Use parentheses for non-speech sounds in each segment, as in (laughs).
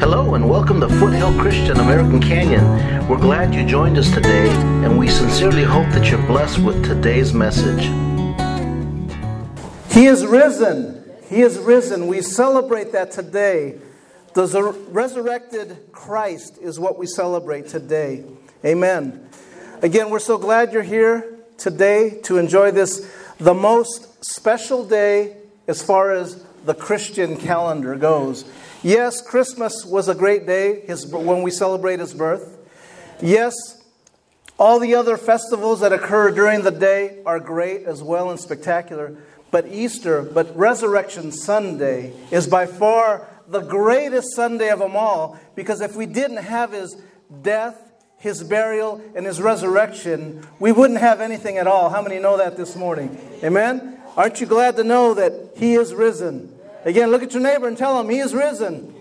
Hello and welcome to Foothill Christian American Canyon. We're glad you joined us today, and we sincerely hope that you're blessed with today's message. He is risen. He is risen. We celebrate that today. The resurrected Christ is what we celebrate today. Amen. Again, we're so glad you're here today to enjoy this, the most special day as far as the Christian calendar goes. Yes, Christmas was a great day his, when we celebrate his birth. Yes, all the other festivals that occur during the day are great as well and spectacular. But Easter, but Resurrection Sunday is by far the greatest Sunday of them all because if we didn't have his death, his burial, and his resurrection, we wouldn't have anything at all. How many know that this morning? Amen? Aren't you glad to know that he is risen? Again, look at your neighbor and tell him, He is risen.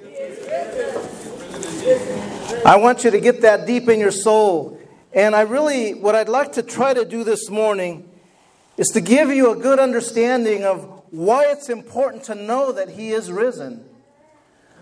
I want you to get that deep in your soul. And I really, what I'd like to try to do this morning is to give you a good understanding of why it's important to know that He is risen.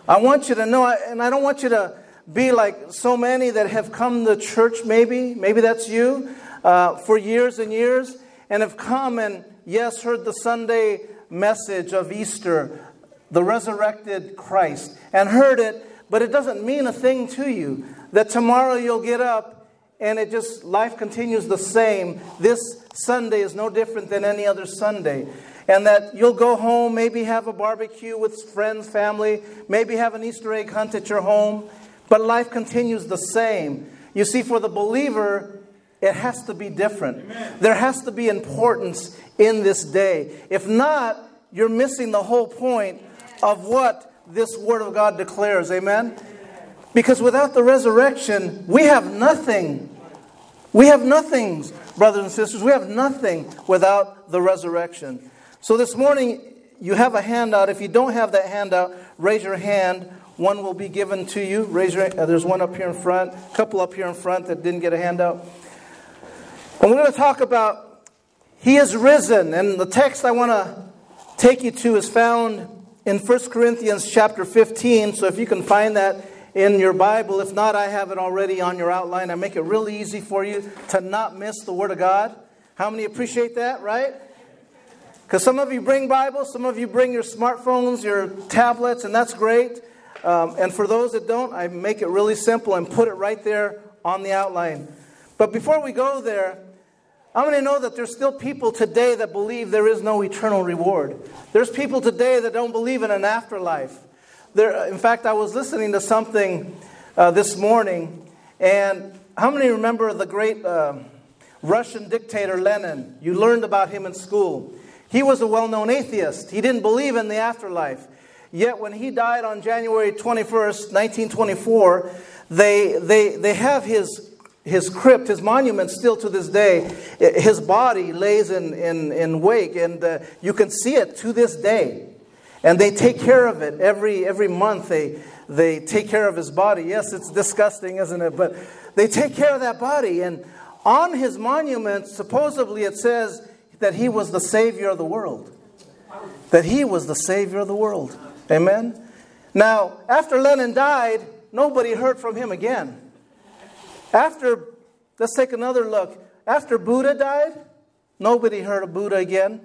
I want you to know, and I don't want you to be like so many that have come to church, maybe, maybe that's you, uh, for years and years, and have come and, yes, heard the Sunday message of Easter, the resurrected Christ, and heard it, but it doesn't mean a thing to you. That tomorrow you'll get up and it just, life continues the same. This Sunday is no different than any other Sunday. And that you'll go home, maybe have a barbecue with friends, family, maybe have an Easter egg hunt at your home, but life continues the same. You see, for the believer, it has to be different. Amen. There has to be importance in this day. If not, you're missing the whole point of what this Word of God declares. Amen? Because without the resurrection, we have nothing. We have nothing, brothers and sisters. We have nothing without the resurrection. So this morning, you have a handout. If you don't have that handout, raise your hand. One will be given to you. Raise your. Uh, there's one up here in front. A couple up here in front that didn't get a handout. And we're going to talk about He is risen. And the text I want to take you to is found in 1 Corinthians chapter 15. So if you can find that in your Bible, if not, I have it already on your outline. I make it really easy for you to not miss the Word of God. How many appreciate that, right? Because some of you bring Bibles, some of you bring your smartphones, your tablets, and that's great. Um, and for those that don't, I make it really simple and put it right there on the outline. But before we go there, I'm going to know that there's still people today that believe there is no eternal reward. There's people today that don't believe in an afterlife. There, in fact, I was listening to something uh, this morning, and how many remember the great uh, Russian dictator Lenin? You learned about him in school. He was a well known atheist, he didn't believe in the afterlife. Yet, when he died on January 21st, 1924, they, they, they have his his crypt, his monument, still to this day, his body lays in, in, in wake, and uh, you can see it to this day. And they take care of it every, every month. They, they take care of his body. Yes, it's disgusting, isn't it? But they take care of that body. And on his monument, supposedly it says that he was the Savior of the world. That he was the Savior of the world. Amen? Now, after Lenin died, nobody heard from him again. After, let's take another look. After Buddha died, nobody heard of Buddha again,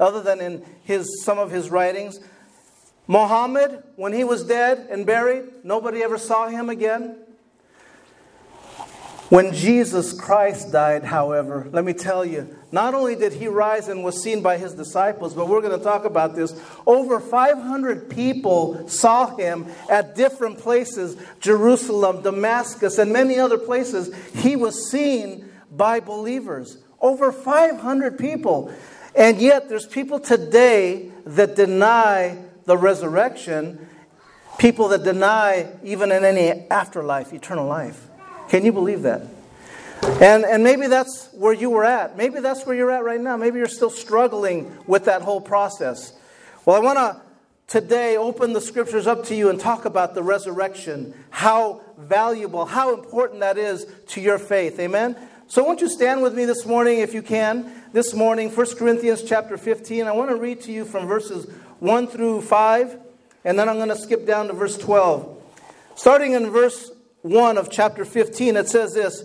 other than in his, some of his writings. Muhammad, when he was dead and buried, nobody ever saw him again. When Jesus Christ died, however, let me tell you, not only did he rise and was seen by his disciples, but we're going to talk about this. Over 500 people saw him at different places Jerusalem, Damascus, and many other places. He was seen by believers. Over 500 people. And yet, there's people today that deny the resurrection, people that deny even in any afterlife, eternal life. Can you believe that? And, and maybe that's where you were at. Maybe that's where you're at right now. Maybe you're still struggling with that whole process. Well, I want to today open the scriptures up to you and talk about the resurrection, how valuable, how important that is to your faith. Amen? So won't you stand with me this morning if you can? This morning, 1 Corinthians chapter 15. I want to read to you from verses 1 through 5, and then I'm going to skip down to verse 12. Starting in verse 1 of chapter 15, it says this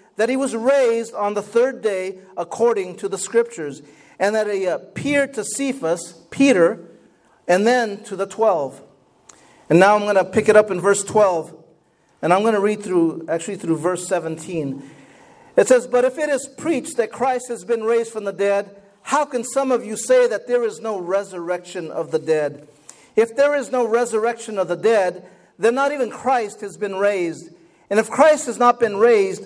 that he was raised on the third day according to the Scriptures, and that he appeared to Cephas, Peter, and then to the twelve. And now I'm going to pick it up in verse 12, and I'm going to read through, actually, through verse 17. It says, But if it is preached that Christ has been raised from the dead, how can some of you say that there is no resurrection of the dead? If there is no resurrection of the dead, then not even Christ has been raised. And if Christ has not been raised,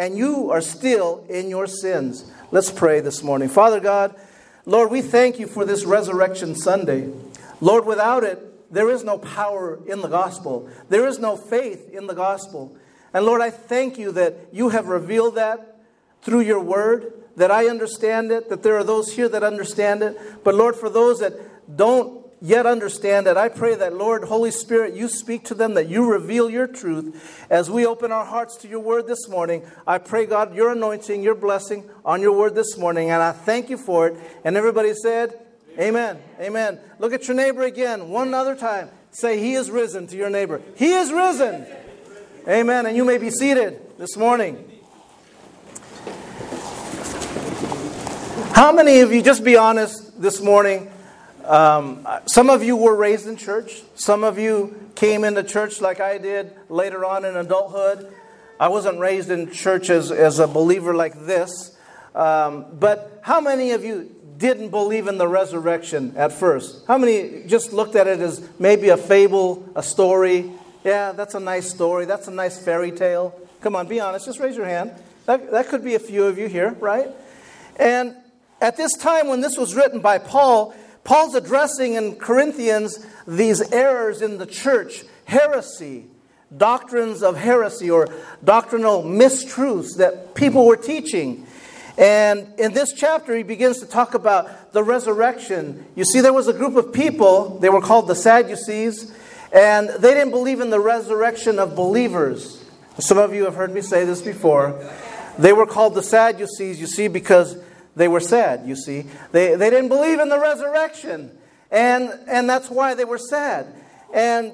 and you are still in your sins. Let's pray this morning. Father God, Lord, we thank you for this Resurrection Sunday. Lord, without it, there is no power in the gospel, there is no faith in the gospel. And Lord, I thank you that you have revealed that through your word that I understand it, that there are those here that understand it. But Lord, for those that don't yet understand it, I pray that, Lord, Holy Spirit, you speak to them, that you reveal your truth. As we open our hearts to your word this morning, I pray, God, your anointing, your blessing on your word this morning. And I thank you for it. And everybody said, Amen. Amen. Look at your neighbor again, one other time. Say, He is risen to your neighbor. He is risen. Amen. And you may be seated this morning. How many of you, just be honest this morning, um, some of you were raised in church. Some of you came into church like I did later on in adulthood. I wasn't raised in church as, as a believer like this. Um, but how many of you didn't believe in the resurrection at first? How many just looked at it as maybe a fable, a story? Yeah, that's a nice story. That's a nice fairy tale. Come on, be honest. Just raise your hand. That, that could be a few of you here, right? And at this time, when this was written by Paul, Paul's addressing in Corinthians these errors in the church, heresy, doctrines of heresy or doctrinal mistruths that people were teaching. And in this chapter, he begins to talk about the resurrection. You see, there was a group of people, they were called the Sadducees, and they didn't believe in the resurrection of believers. Some of you have heard me say this before. They were called the Sadducees, you see, because they were sad, you see. They, they didn't believe in the resurrection. And, and that's why they were sad. And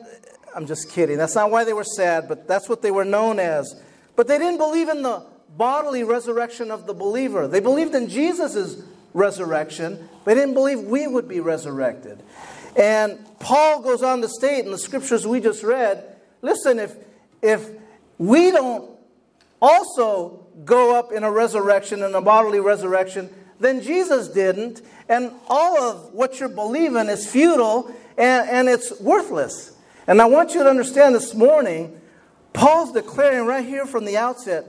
I'm just kidding. That's not why they were sad, but that's what they were known as. But they didn't believe in the bodily resurrection of the believer. They believed in Jesus' resurrection. They didn't believe we would be resurrected. And Paul goes on to state in the scriptures we just read listen, if, if we don't also go up in a resurrection, in a bodily resurrection, then Jesus didn't. And all of what you're believing is futile and, and it's worthless. And I want you to understand this morning, Paul's declaring right here from the outset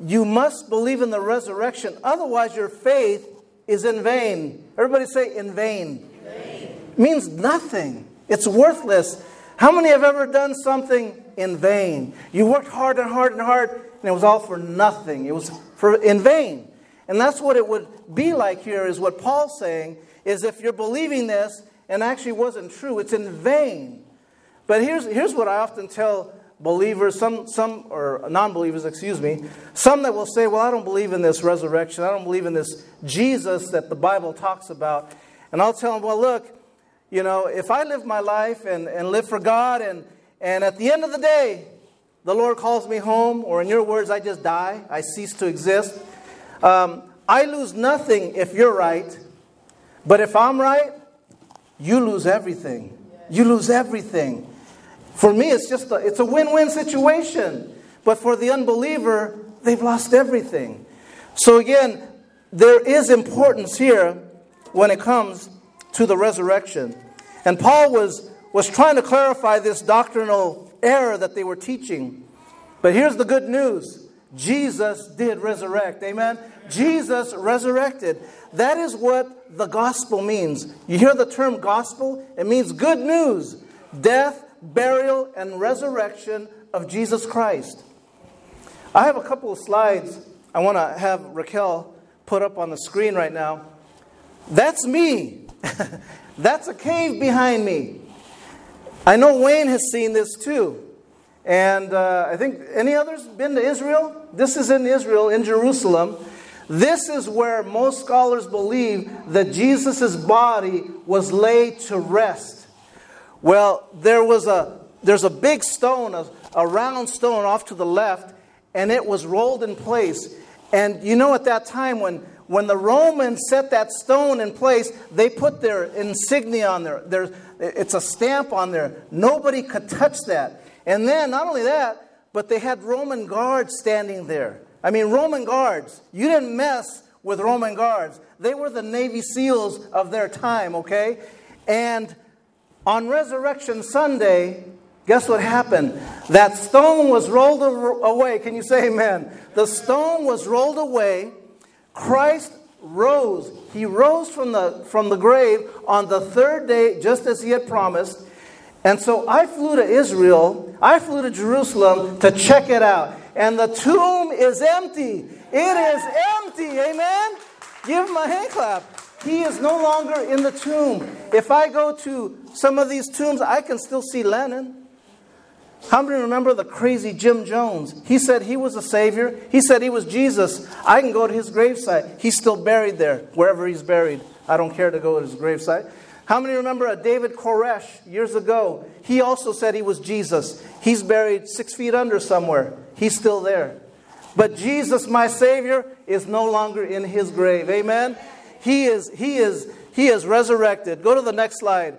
you must believe in the resurrection, otherwise, your faith is in vain. Everybody say, in vain. In vain. It means nothing, it's worthless. How many have ever done something in vain? You worked hard and hard and hard, and it was all for nothing. It was for in vain. And that's what it would be like here is what Paul's saying is if you're believing this and actually wasn't true, it's in vain. But here's, here's what I often tell believers, some, some or non-believers, excuse me, some that will say, well, I don't believe in this resurrection. I don't believe in this Jesus that the Bible talks about. And I'll tell them, well, look, you know, if I live my life and, and live for God and, and at the end of the day, the Lord calls me home, or in your words, I just die, I cease to exist. Um, I lose nothing if you're right, but if I'm right, you lose everything. You lose everything. For me, it's just a, it's a win-win situation. But for the unbeliever, they've lost everything. So, again, there is importance here when it comes to the resurrection. And Paul was, was trying to clarify this doctrinal error that they were teaching. But here's the good news Jesus did resurrect. Amen? Jesus resurrected. That is what the gospel means. You hear the term gospel? It means good news death, burial, and resurrection of Jesus Christ. I have a couple of slides I want to have Raquel put up on the screen right now. That's me. (laughs) That's a cave behind me. I know Wayne has seen this too. And uh, I think any others been to Israel? This is in Israel, in Jerusalem. This is where most scholars believe that Jesus' body was laid to rest. Well, there was a there's a big stone, a, a round stone off to the left, and it was rolled in place. And you know, at that time, when, when the Romans set that stone in place, they put their insignia on there. It's a stamp on there. Nobody could touch that. And then, not only that, but they had Roman guards standing there. I mean, Roman guards. You didn't mess with Roman guards. They were the Navy SEALs of their time, okay? And on Resurrection Sunday, guess what happened? That stone was rolled away. Can you say amen? The stone was rolled away. Christ rose. He rose from the, from the grave on the third day, just as he had promised. And so I flew to Israel, I flew to Jerusalem to check it out. And the tomb is empty. It is empty. Amen? Give him a hand clap. He is no longer in the tomb. If I go to some of these tombs, I can still see Lenin. How many remember the crazy Jim Jones? He said he was a savior. He said he was Jesus. I can go to his gravesite. He's still buried there, wherever he's buried. I don't care to go to his gravesite. How many remember a David Koresh years ago? He also said he was Jesus. He's buried six feet under somewhere. He's still there. But Jesus, my Savior, is no longer in his grave. Amen. He is, he is, he is resurrected. Go to the next slide.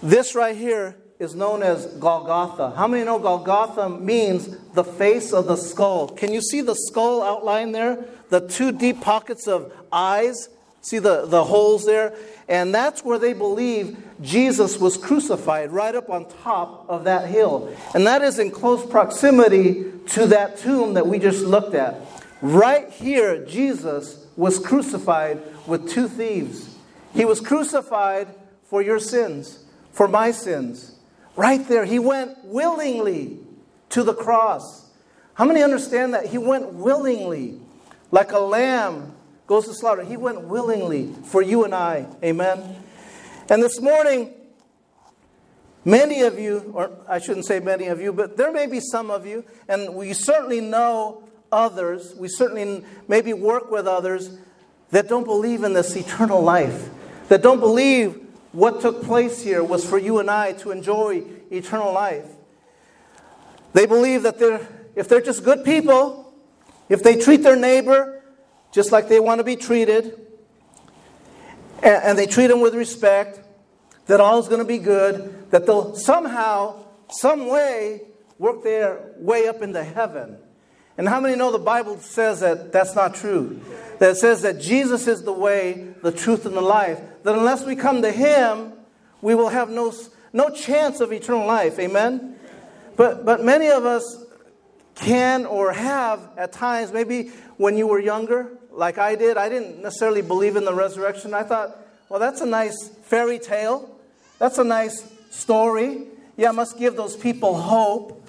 This right here is known as Golgotha. How many know Golgotha means the face of the skull? Can you see the skull outline there? The two deep pockets of eyes? See the, the holes there? And that's where they believe Jesus was crucified, right up on top of that hill. And that is in close proximity to that tomb that we just looked at. Right here, Jesus was crucified with two thieves. He was crucified for your sins, for my sins. Right there, he went willingly to the cross. How many understand that? He went willingly, like a lamb goes to slaughter. He went willingly for you and I. Amen. And this morning, many of you, or I shouldn't say many of you, but there may be some of you, and we certainly know others, we certainly maybe work with others that don't believe in this eternal life, that don't believe what took place here was for you and I to enjoy eternal life. They believe that they're, if they're just good people, if they treat their neighbor just like they want to be treated, and, and they treat them with respect, that all is going to be good, that they'll somehow, some way, work their way up into heaven. And how many know the Bible says that that's not true? That it says that Jesus is the way, the truth, and the life. That unless we come to Him, we will have no, no chance of eternal life. Amen? But, but many of us can or have at times, maybe when you were younger, like I did. I didn't necessarily believe in the resurrection. I thought, well, that's a nice fairy tale. That's a nice story. Yeah, I must give those people hope.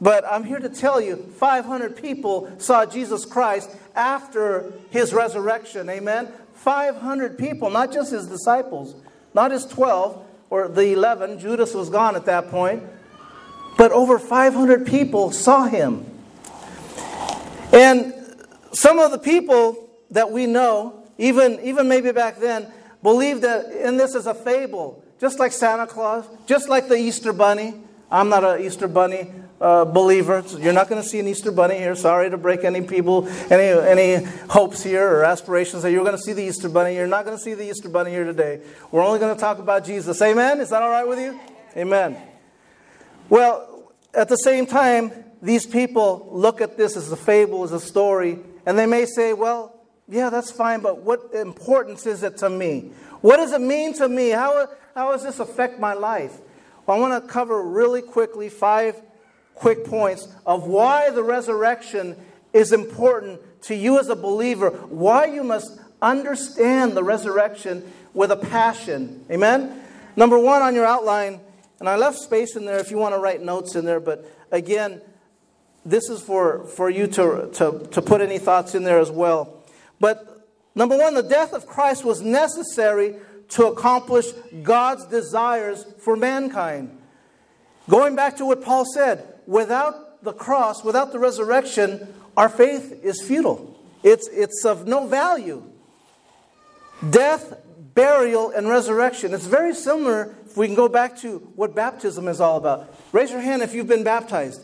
But I'm here to tell you 500 people saw Jesus Christ after his resurrection. Amen. 500 people, not just his disciples, not his 12 or the 11. Judas was gone at that point. But over 500 people saw him. And some of the people that we know, even, even maybe back then, believed that in this is a fable, just like Santa Claus, just like the Easter Bunny. I'm not an Easter Bunny uh, believer. You're not going to see an Easter Bunny here. Sorry to break any people, any, any hopes here or aspirations that you're going to see the Easter Bunny. You're not going to see the Easter Bunny here today. We're only going to talk about Jesus. Amen? Is that all right with you? Amen. Well, at the same time, these people look at this as a fable, as a story, and they may say, well, yeah, that's fine, but what importance is it to me? What does it mean to me? How, how does this affect my life? Well, I want to cover really quickly five quick points of why the resurrection is important to you as a believer, why you must understand the resurrection with a passion. Amen? Number one on your outline, and I left space in there if you want to write notes in there, but again, this is for, for you to, to, to put any thoughts in there as well. But number one, the death of Christ was necessary to accomplish God's desires for mankind. Going back to what Paul said, without the cross, without the resurrection, our faith is futile. It's, it's of no value. Death, burial, and resurrection. It's very similar if we can go back to what baptism is all about. Raise your hand if you've been baptized.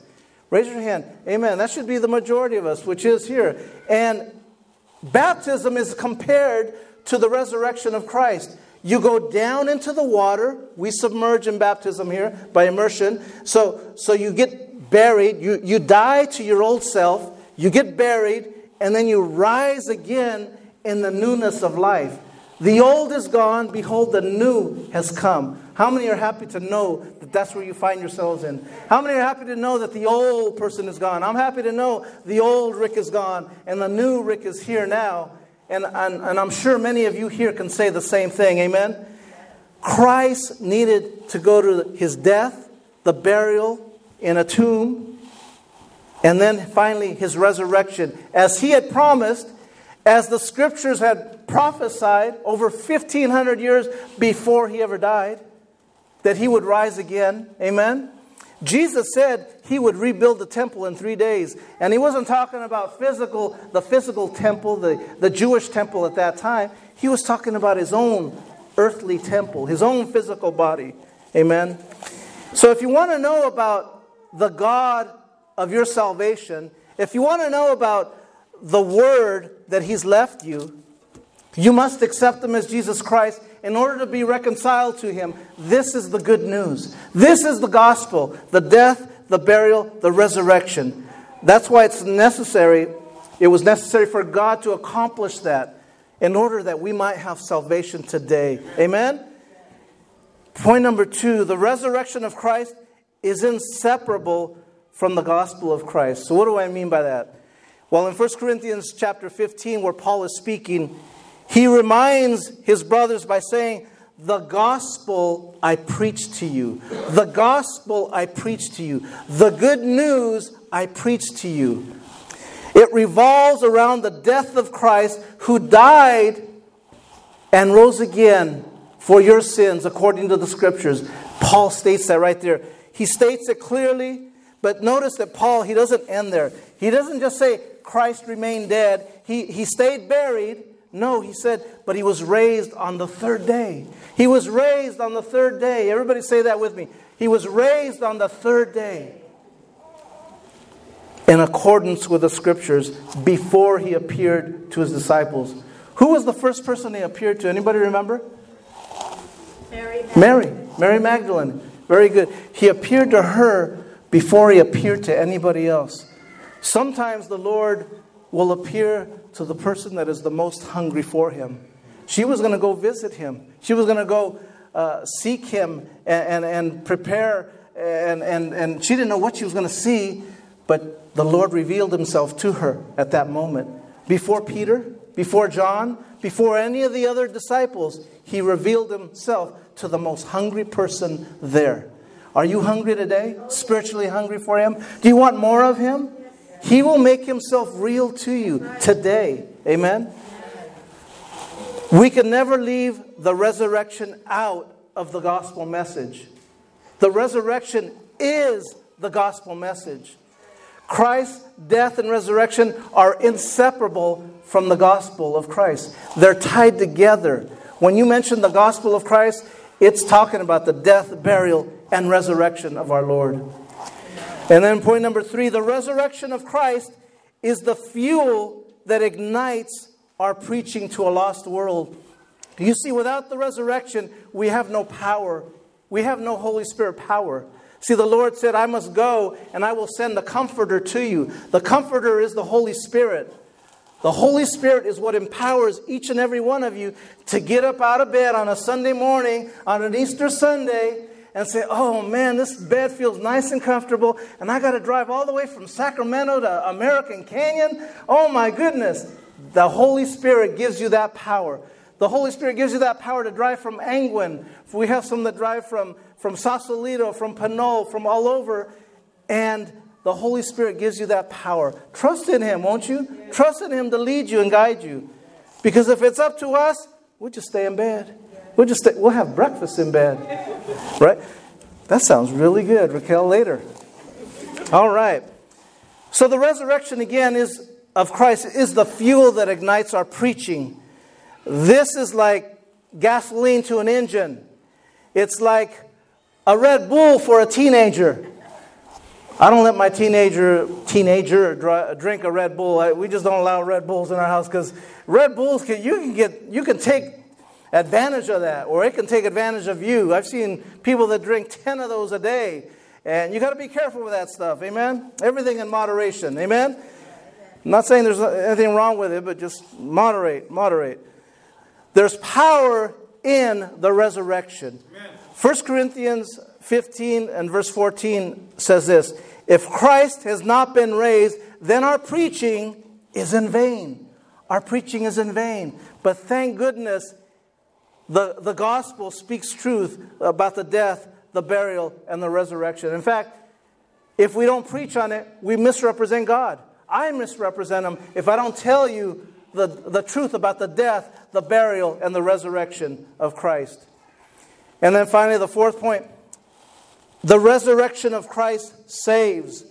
Raise your hand. Amen. That should be the majority of us, which is here. And baptism is compared to the resurrection of Christ. You go down into the water. We submerge in baptism here by immersion. So, so you get buried. You, you die to your old self. You get buried. And then you rise again in the newness of life. The old is gone, behold, the new has come. How many are happy to know that that's where you find yourselves in? How many are happy to know that the old person is gone? I'm happy to know the old Rick is gone and the new Rick is here now. And, and, and I'm sure many of you here can say the same thing. Amen? Christ needed to go to his death, the burial in a tomb, and then finally his resurrection. As he had promised, as the scriptures had prophesied over 1,500 years before he ever died, that he would rise again. Amen? Jesus said he would rebuild the temple in three days. And he wasn't talking about physical, the physical temple, the, the Jewish temple at that time. He was talking about his own earthly temple, his own physical body. Amen? So if you want to know about the God of your salvation, if you want to know about the word that He's left you, you must accept Him as Jesus Christ in order to be reconciled to Him. This is the good news. This is the gospel the death, the burial, the resurrection. That's why it's necessary. It was necessary for God to accomplish that in order that we might have salvation today. Amen? Point number two the resurrection of Christ is inseparable from the gospel of Christ. So, what do I mean by that? Well, in 1 Corinthians chapter 15, where Paul is speaking, he reminds his brothers by saying, The gospel I preach to you. The gospel I preach to you. The good news I preach to you. It revolves around the death of Christ who died and rose again for your sins according to the scriptures. Paul states that right there. He states it clearly, but notice that Paul, he doesn't end there. He doesn't just say, Christ remained dead. He, he stayed buried. No, he said, but he was raised on the third day. He was raised on the third day. Everybody say that with me. He was raised on the third day in accordance with the scriptures before he appeared to his disciples. Who was the first person he appeared to? Anybody remember? Mary. Mary. Mary Magdalene. Very good. He appeared to her before he appeared to anybody else. Sometimes the Lord will appear to the person that is the most hungry for him. She was going to go visit him, she was going to go uh, seek him and, and, and prepare, and, and, and she didn't know what she was going to see, but the Lord revealed himself to her at that moment. Before Peter, before John, before any of the other disciples, he revealed himself to the most hungry person there. Are you hungry today? Spiritually hungry for him? Do you want more of him? He will make himself real to you today. Amen? We can never leave the resurrection out of the gospel message. The resurrection is the gospel message. Christ's death and resurrection are inseparable from the gospel of Christ. They're tied together. When you mention the gospel of Christ, it's talking about the death, burial, and resurrection of our Lord. And then point number three the resurrection of Christ is the fuel that ignites our preaching to a lost world. You see, without the resurrection, we have no power. We have no Holy Spirit power. See, the Lord said, I must go and I will send the Comforter to you. The Comforter is the Holy Spirit. The Holy Spirit is what empowers each and every one of you to get up out of bed on a Sunday morning, on an Easter Sunday, and say, Oh man, this bed feels nice and comfortable, and I got to drive all the way from Sacramento to American Canyon. Oh my goodness. The Holy Spirit gives you that power. The Holy Spirit gives you that power to drive from Angwin. We have some that drive from, from Sausalito, from Pinole, from all over. And the Holy Spirit gives you that power. Trust in Him, won't you? Trust in Him to lead you and guide you. Because if it's up to us, we'll just stay in bed. We'll just we'll have breakfast in bed. Right? That sounds really good, Raquel, later. All right. So the resurrection again is of Christ is the fuel that ignites our preaching. This is like gasoline to an engine. It's like a Red Bull for a teenager. I don't let my teenager teenager drink a Red Bull. we just don't allow Red Bulls in our house because Red Bulls can you can get you can take advantage of that, or it can take advantage of you. I've seen people that drink ten of those a day, and you got to be careful with that stuff. Amen. Everything in moderation. Amen. I'm not saying there's anything wrong with it, but just moderate, moderate. There's power in the resurrection. Amen. 1 Corinthians 15 and verse 14 says this If Christ has not been raised, then our preaching is in vain. Our preaching is in vain. But thank goodness the, the gospel speaks truth about the death, the burial, and the resurrection. In fact, if we don't preach on it, we misrepresent God. I misrepresent Him if I don't tell you the, the truth about the death, the burial, and the resurrection of Christ. And then finally, the fourth point the resurrection of Christ saves.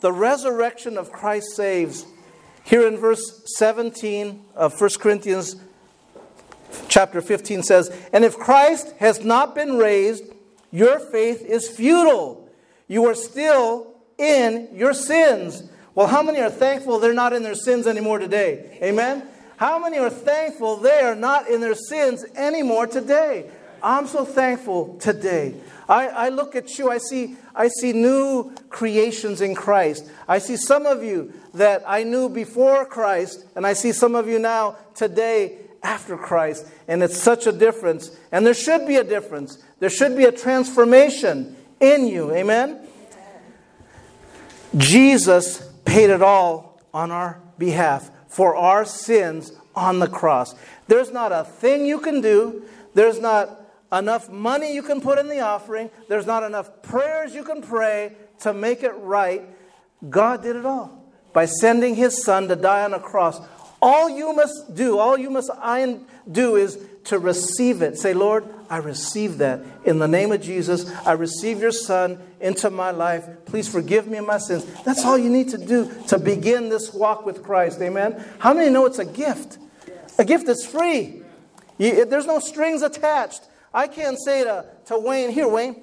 The resurrection of Christ saves. Here in verse 17 of 1 Corinthians chapter 15 says, And if Christ has not been raised, your faith is futile. You are still in your sins. Well, how many are thankful they're not in their sins anymore today? Amen? How many are thankful they are not in their sins anymore today? I'm so thankful today. I, I look at you, I see, I see new creations in Christ. I see some of you that I knew before Christ, and I see some of you now today after Christ. And it's such a difference. And there should be a difference. There should be a transformation in you. Amen? Jesus paid it all on our behalf for our sins on the cross. There's not a thing you can do. There's not enough money you can put in the offering, there's not enough prayers you can pray to make it right. God did it all by sending his son to die on a cross. All you must do, all you must do is to receive it. Say, Lord, I receive that. In the name of Jesus, I receive your son into my life. Please forgive me of my sins. That's all you need to do to begin this walk with Christ. Amen. How many know it's a gift? A gift that's free. You, there's no strings attached. I can't say to, to Wayne, here, Wayne,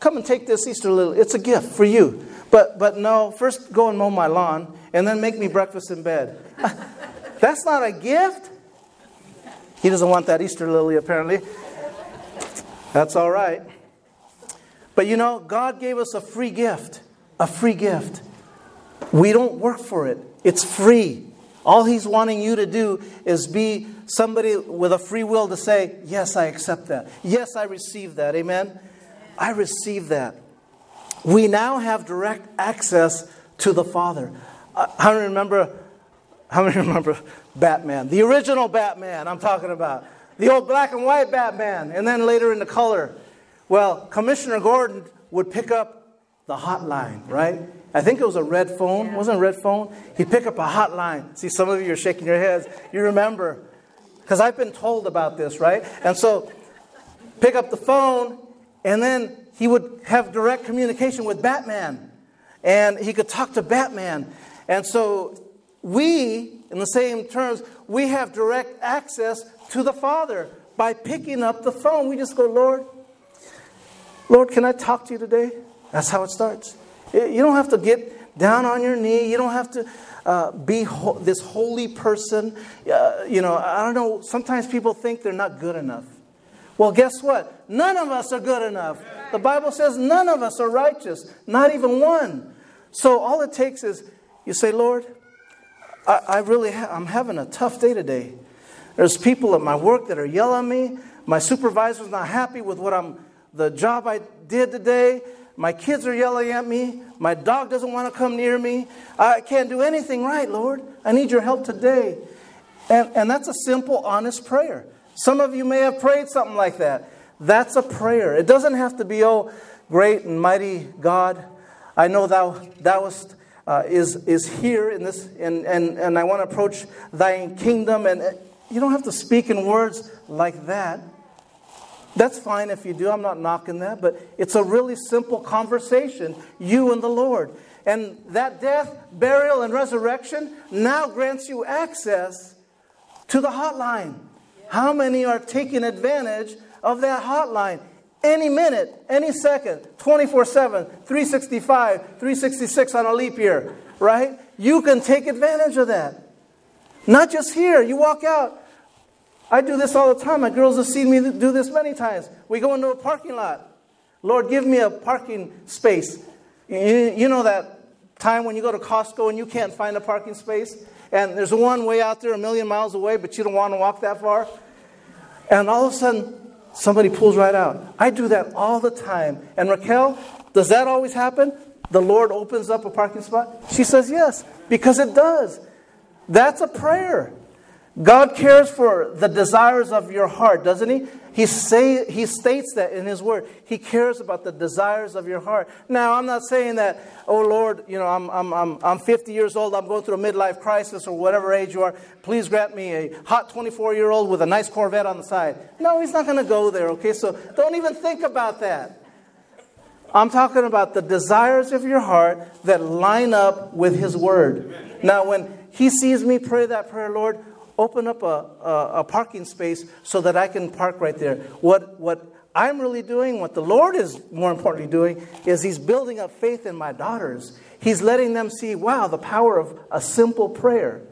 come and take this Easter lily. It's a gift for you. But, but no, first go and mow my lawn and then make me breakfast in bed. (laughs) That's not a gift. He doesn't want that Easter lily, apparently. That's all right. But you know, God gave us a free gift. A free gift. We don't work for it, it's free. All He's wanting you to do is be somebody with a free will to say, Yes, I accept that. Yes, I receive that. Amen? I receive that. We now have direct access to the Father. Uh, I remember? How many remember Batman? The original Batman, I'm talking about. The old black and white Batman, and then later in the color. Well, Commissioner Gordon would pick up the hotline, right? I think it was a red phone. Yeah. Wasn't a red phone? He'd pick up a hotline. See, some of you are shaking your heads. You remember. Because I've been told about this, right? And so, pick up the phone, and then he would have direct communication with Batman. And he could talk to Batman. And so, we, in the same terms, we have direct access to the Father by picking up the phone. We just go, Lord, Lord, can I talk to you today? That's how it starts. You don't have to get down on your knee. You don't have to uh, be ho- this holy person. Uh, you know, I don't know. Sometimes people think they're not good enough. Well, guess what? None of us are good enough. The Bible says none of us are righteous, not even one. So all it takes is you say, Lord, I, I really, ha- I'm having a tough day today. There's people at my work that are yelling at me. My supervisor's not happy with what I'm, the job I did today. My kids are yelling at me. My dog doesn't want to come near me. I can't do anything right, Lord. I need your help today. And, and that's a simple, honest prayer. Some of you may have prayed something like that. That's a prayer. It doesn't have to be, oh, great and mighty God. I know thou, thou uh, is, is here in this, and, and, and I want to approach thy kingdom. And uh, you don't have to speak in words like that. That's fine if you do. I'm not knocking that. But it's a really simple conversation, you and the Lord. And that death, burial, and resurrection now grants you access to the hotline. How many are taking advantage of that hotline? Any minute, any second, 24 7, 365, 366 on a leap year, right? You can take advantage of that. Not just here. You walk out, I do this all the time. My girls have seen me do this many times. We go into a parking lot. Lord, give me a parking space. You, know that time when you go to Costco and you can't find a parking space? And there's one way out there a million miles away, but you don't want to walk that far? And all of a sudden, somebody pulls right out. I do that all the time. And Raquel, does that always happen? The Lord opens up a parking spot? She says yes, because it does. That's a prayer. God cares for the desires of your heart, doesn't He? He, say, he states that in His Word. He cares about the desires of your heart. Now, I'm not saying that, oh Lord, you know, I'm, I'm, I'm, I'm 50 years old, I'm going through a midlife crisis or whatever age you are. Please grant me a hot 24 year old with a nice Corvette on the side. No, He's not going to go there, okay? So don't even think about that. I'm talking about the desires of your heart that line up with His Word. Now, when He sees me pray that prayer, Lord, open up a, a, a, parking space so that I can park right there. What, what I'm really doing, what the Lord is more importantly doing, is He's building up faith in my daughters. He's letting them see, wow, the power of a simple prayer.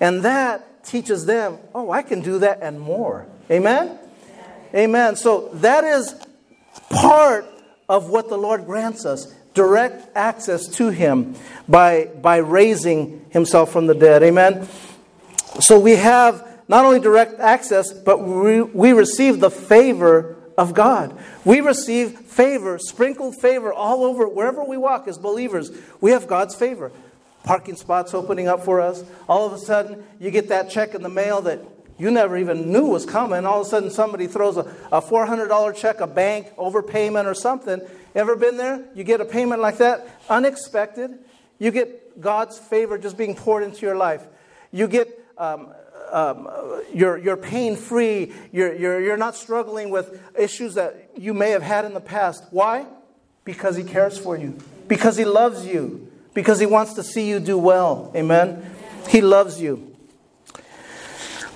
And that teaches them, oh, I can do that and more. Amen? Amen. So that is part of what the Lord grants us direct access to Him by, by raising Himself from the dead. Amen. So we have not only direct access, but we, we receive the favor of God. We receive favor, sprinkled favor all over, wherever we walk as believers. We have God's favor. Parking spots opening up for us. All of a sudden, you get that check in the mail that you never even knew was coming. All of a sudden, somebody throws a, a $400 check, a bank overpayment or something. Ever been there? You get a payment like that, unexpected. You get God's favor just being poured into your life. You get um, um, you're, you're pain free, you're, you're, you're not struggling with issues that you may have had in the past. Why? Because He cares for you, because He loves you, because He wants to see you do well. Amen? He loves you.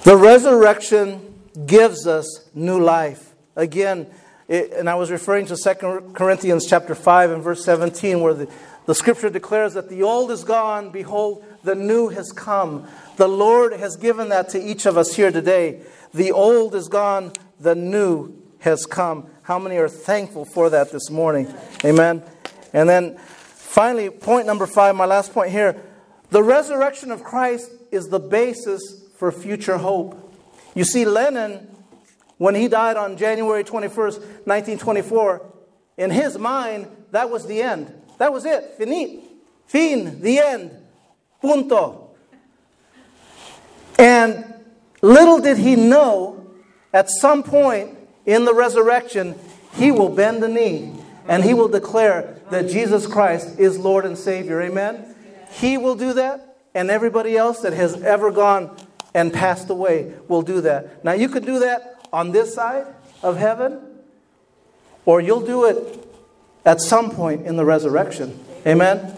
The resurrection gives us new life. Again, it, and I was referring to 2 Corinthians chapter 5 and verse 17, where the, the scripture declares that the old is gone, behold, the new has come. The Lord has given that to each of us here today. The old is gone, the new has come. How many are thankful for that this morning? Amen. And then finally, point number five, my last point here. The resurrection of Christ is the basis for future hope. You see, Lenin, when he died on January 21st, 1924, in his mind, that was the end. That was it. Finit. Fin. The end. Punto. And little did he know, at some point in the resurrection, he will bend the knee and he will declare that Jesus Christ is Lord and Savior. Amen? He will do that, and everybody else that has ever gone and passed away will do that. Now, you can do that on this side of heaven, or you'll do it at some point in the resurrection. Amen?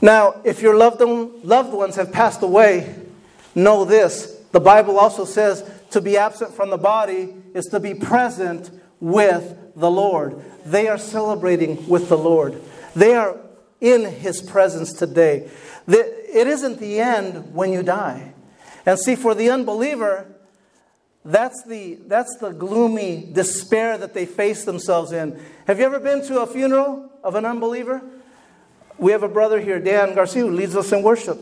Now, if your loved, loved ones have passed away, Know this the Bible also says to be absent from the body is to be present with the Lord. They are celebrating with the Lord, they are in His presence today. It isn't the end when you die. And see, for the unbeliever, that's the, that's the gloomy despair that they face themselves in. Have you ever been to a funeral of an unbeliever? We have a brother here, Dan Garcia, who leads us in worship.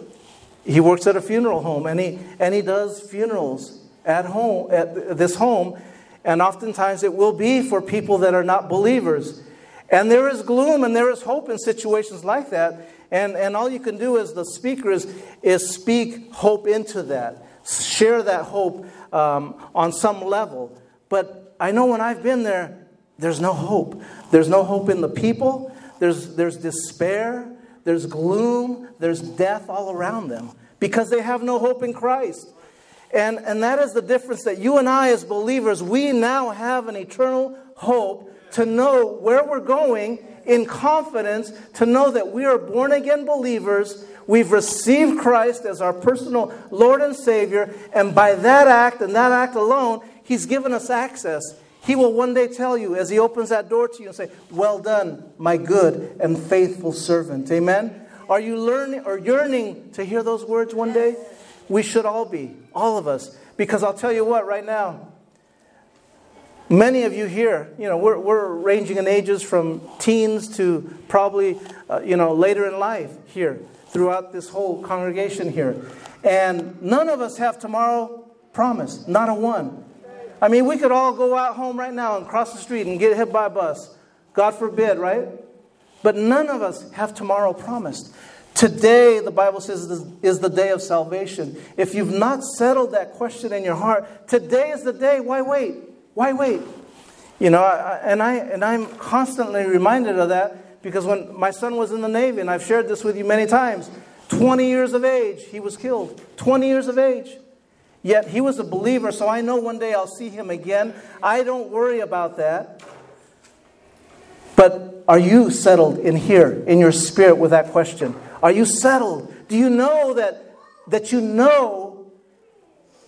he works at a funeral home and he, and he does funerals at home, at this home. And oftentimes it will be for people that are not believers. And there is gloom and there is hope in situations like that. And, and all you can do as the speaker is, is speak hope into that, share that hope um, on some level. But I know when I've been there, there's no hope. There's no hope in the people, there's, there's despair, there's gloom, there's death all around them because they have no hope in Christ. And, and that is the difference that you and I, as believers, we now have an eternal hope to know where we're going in confidence, to know that we are born again believers. We've received Christ as our personal Lord and Savior, and by that act and that act alone, He's given us access. He will one day tell you as He opens that door to you and say, Well done, my good and faithful servant. Amen? Are you learning or yearning to hear those words one day? We should all be, all of us. Because I'll tell you what, right now, many of you here, you know, we're, we're ranging in ages from teens to probably, uh, you know, later in life here throughout this whole congregation here. And none of us have tomorrow promised, not a one. I mean, we could all go out home right now and cross the street and get hit by a bus. God forbid, right? But none of us have tomorrow promised. Today, the Bible says, is the day of salvation. If you've not settled that question in your heart, today is the day. Why wait? Why wait? You know, and, I, and I'm constantly reminded of that because when my son was in the Navy, and I've shared this with you many times, 20 years of age, he was killed. 20 years of age. Yet he was a believer, so I know one day I'll see him again. I don't worry about that. But are you settled in here, in your spirit, with that question? Are you settled? Do you know that, that you know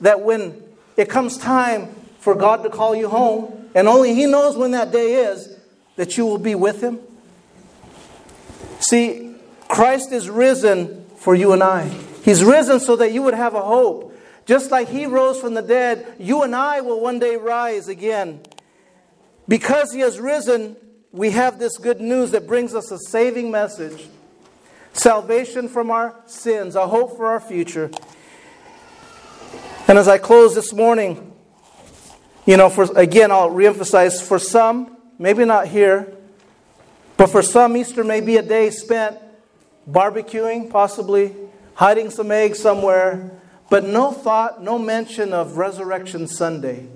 that when it comes time for God to call you home, and only He knows when that day is, that you will be with Him? See, Christ is risen for you and I. He's risen so that you would have a hope. Just like he rose from the dead, you and I will one day rise again. Because he has risen, we have this good news that brings us a saving message salvation from our sins, a hope for our future. And as I close this morning, you know, for, again, I'll reemphasize for some, maybe not here, but for some, Easter may be a day spent barbecuing, possibly, hiding some eggs somewhere, but no thought, no mention of Resurrection Sunday.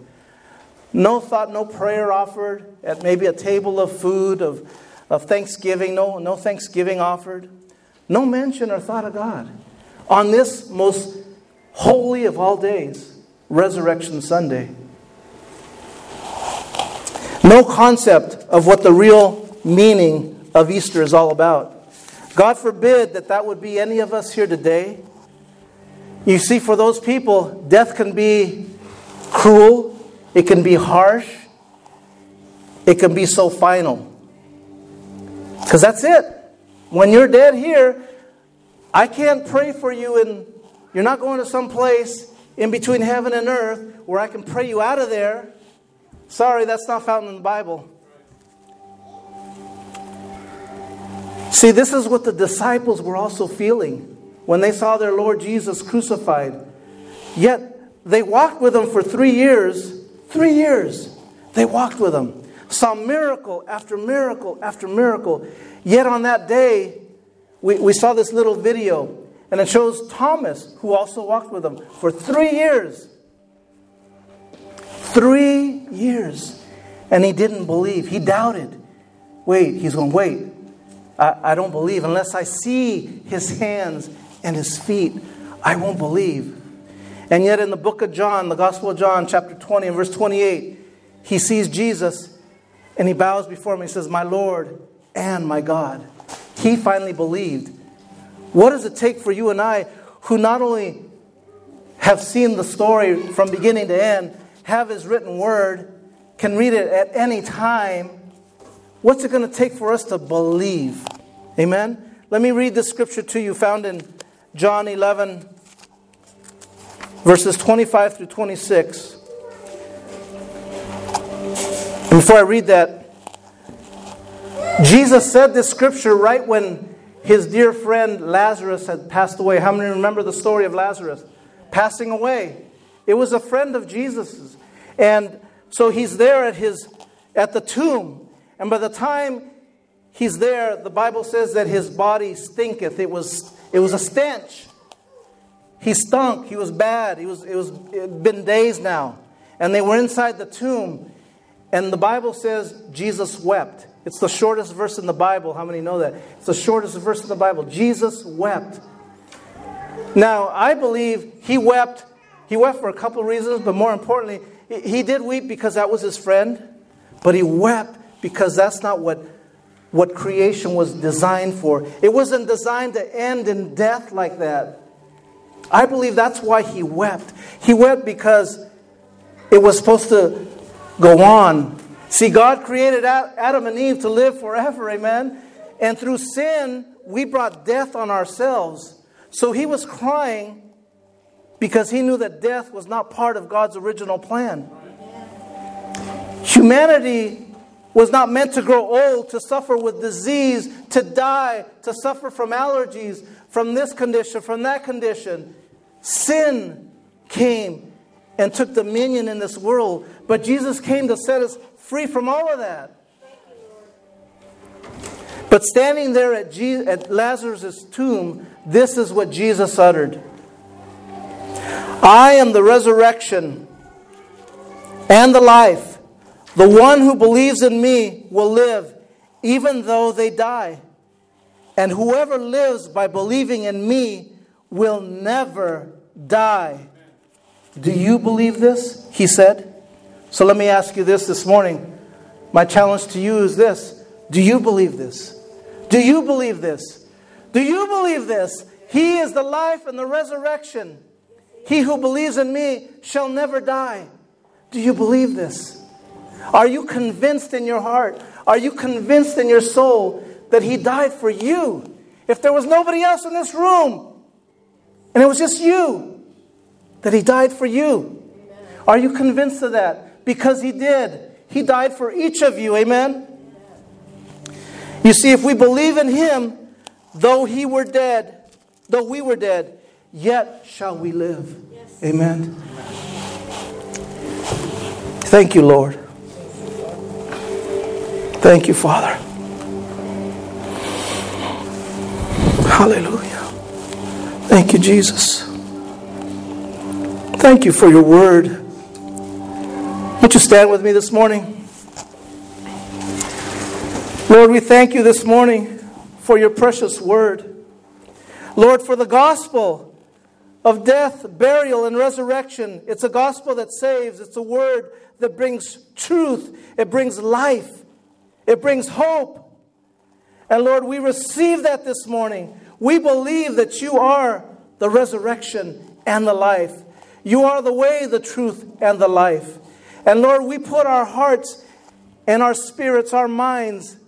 No thought, no prayer offered at maybe a table of food, of, of thanksgiving, no, no thanksgiving offered. No mention or thought of God. On this most holy of all days, Resurrection Sunday. No concept of what the real meaning of Easter is all about. God forbid that that would be any of us here today. You see, for those people, death can be cruel, it can be harsh, it can be so final. Because that's it. When you're dead here, I can't pray for you, and you're not going to some place in between heaven and earth where I can pray you out of there. Sorry, that's not found in the Bible. See, this is what the disciples were also feeling when they saw their Lord Jesus crucified. Yet they walked with him for three years. Three years. They walked with him. Saw miracle after miracle after miracle. Yet on that day, we, we saw this little video, and it shows Thomas, who also walked with him for three years. Three years. And he didn't believe. He doubted. Wait, he's going, wait. I, I don't believe unless I see his hands and his feet, I won't believe. And yet, in the book of John, the Gospel of John, chapter 20 and verse 28, he sees Jesus and he bows before him. He says, My Lord and my God. He finally believed. What does it take for you and I, who not only have seen the story from beginning to end, have his written word, can read it at any time? What's it going to take for us to believe? Amen? Let me read the scripture to you, found in John 11, verses 25 through 26. And before I read that, Jesus said this scripture right when his dear friend Lazarus had passed away. How many remember the story of Lazarus passing away? It was a friend of Jesus's. And so he's there at his at the tomb. And by the time he's there, the Bible says that his body stinketh. It was it was a stench. He stunk. He was bad. He was it was it had been days now. And they were inside the tomb. And the Bible says Jesus wept. It's the shortest verse in the Bible. How many know that? It's the shortest verse in the Bible. Jesus wept. Now, I believe he wept. He wept for a couple reasons, but more importantly, he did weep because that was his friend, but he wept because that's not what, what creation was designed for. It wasn't designed to end in death like that. I believe that's why he wept. He wept because it was supposed to go on See, God created Adam and Eve to live forever, amen? And through sin, we brought death on ourselves. So he was crying because he knew that death was not part of God's original plan. Humanity was not meant to grow old, to suffer with disease, to die, to suffer from allergies, from this condition, from that condition. Sin came and took dominion in this world. But Jesus came to set us free from all of that. But standing there at, Jesus, at Lazarus' tomb, this is what Jesus uttered I am the resurrection and the life. The one who believes in me will live, even though they die. And whoever lives by believing in me will never die. Do you believe this? He said. So let me ask you this this morning. My challenge to you is this Do you believe this? Do you believe this? Do you believe this? He is the life and the resurrection. He who believes in me shall never die. Do you believe this? Are you convinced in your heart? Are you convinced in your soul that He died for you? If there was nobody else in this room and it was just you, that He died for you. Are you convinced of that? because He did. He died for each of you. Amen? You see, if we believe in Him, though He were dead, though we were dead, yet shall we live. Yes. Amen. Thank you, Lord. Thank you, Father. Hallelujah. Thank you, Jesus. Thank you for your word. Won't you stand with me this morning? Lord, we thank you this morning for your precious word. Lord, for the gospel of death, burial, and resurrection. It's a gospel that saves, it's a word that brings truth, it brings life, it brings hope. And Lord, we receive that this morning. We believe that you are the resurrection and the life. You are the way, the truth, and the life. And Lord, we put our hearts and our spirits, our minds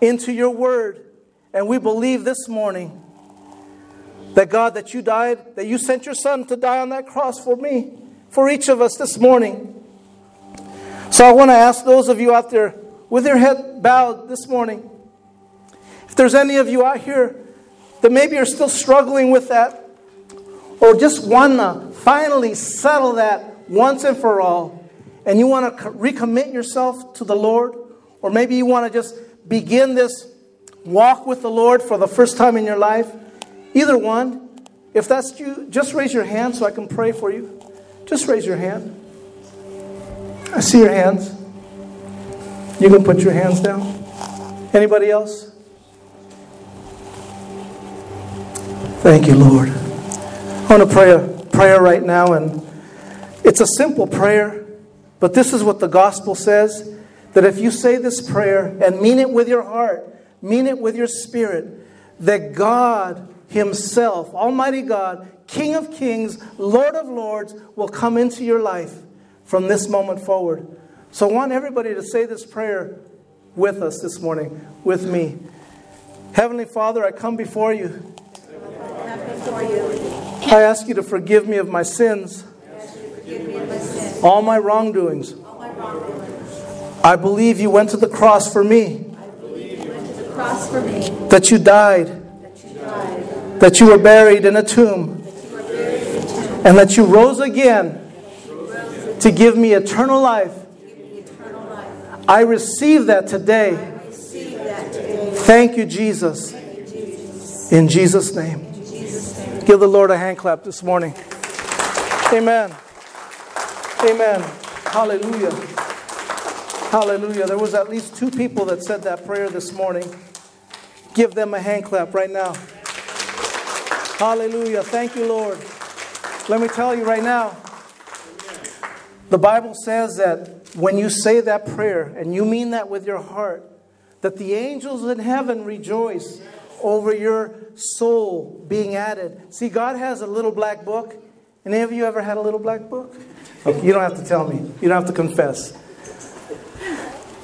into your word. And we believe this morning that God, that you died, that you sent your son to die on that cross for me, for each of us this morning. So I want to ask those of you out there with your head bowed this morning, if there's any of you out here that maybe are still struggling with that, or just want to finally settle that once and for all and you want to recommit yourself to the Lord, or maybe you want to just begin this walk with the Lord for the first time in your life, either one, if that's you, just raise your hand so I can pray for you. Just raise your hand. I see your hands. You can put your hands down. Anybody else? Thank you, Lord. I want to pray a prayer right now, and it's a simple prayer. But this is what the gospel says that if you say this prayer and mean it with your heart, mean it with your spirit, that God Himself, Almighty God, King of Kings, Lord of Lords, will come into your life from this moment forward. So I want everybody to say this prayer with us this morning, with me. Heavenly Father, I come before you. I ask you to forgive me of my sins all my wrongdoings. I believe you went to the cross for me. That you died. That you were buried in a tomb, and that you rose again to give me eternal life. I receive that today. Thank you, Jesus. In Jesus' name. Give the Lord a hand clap this morning. Amen. Amen. Hallelujah. Hallelujah. There was at least two people that said that prayer this morning. Give them a hand clap right now. Hallelujah. Thank you, Lord. Let me tell you right now. The Bible says that when you say that prayer and you mean that with your heart, that the angels in heaven rejoice over your soul being added. See, God has a little black book. Any of you ever had a little black book? Okay, you don't have to tell me. You don't have to confess.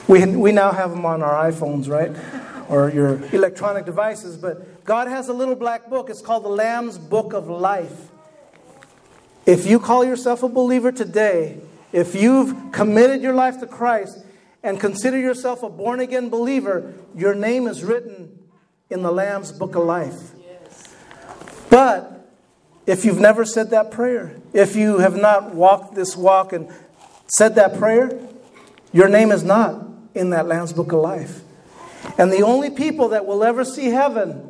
We, we now have them on our iPhones, right? Or your electronic devices. But God has a little black book. It's called the Lamb's Book of Life. If you call yourself a believer today, if you've committed your life to Christ and consider yourself a born again believer, your name is written in the Lamb's Book of Life. But if you've never said that prayer, if you have not walked this walk and said that prayer, your name is not in that Lamb's Book of Life. And the only people that will ever see heaven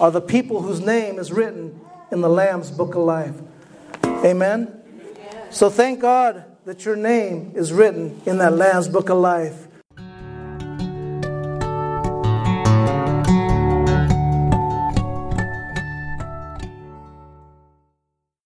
are the people whose name is written in the Lamb's Book of Life. Amen? So thank God that your name is written in that Lamb's Book of Life.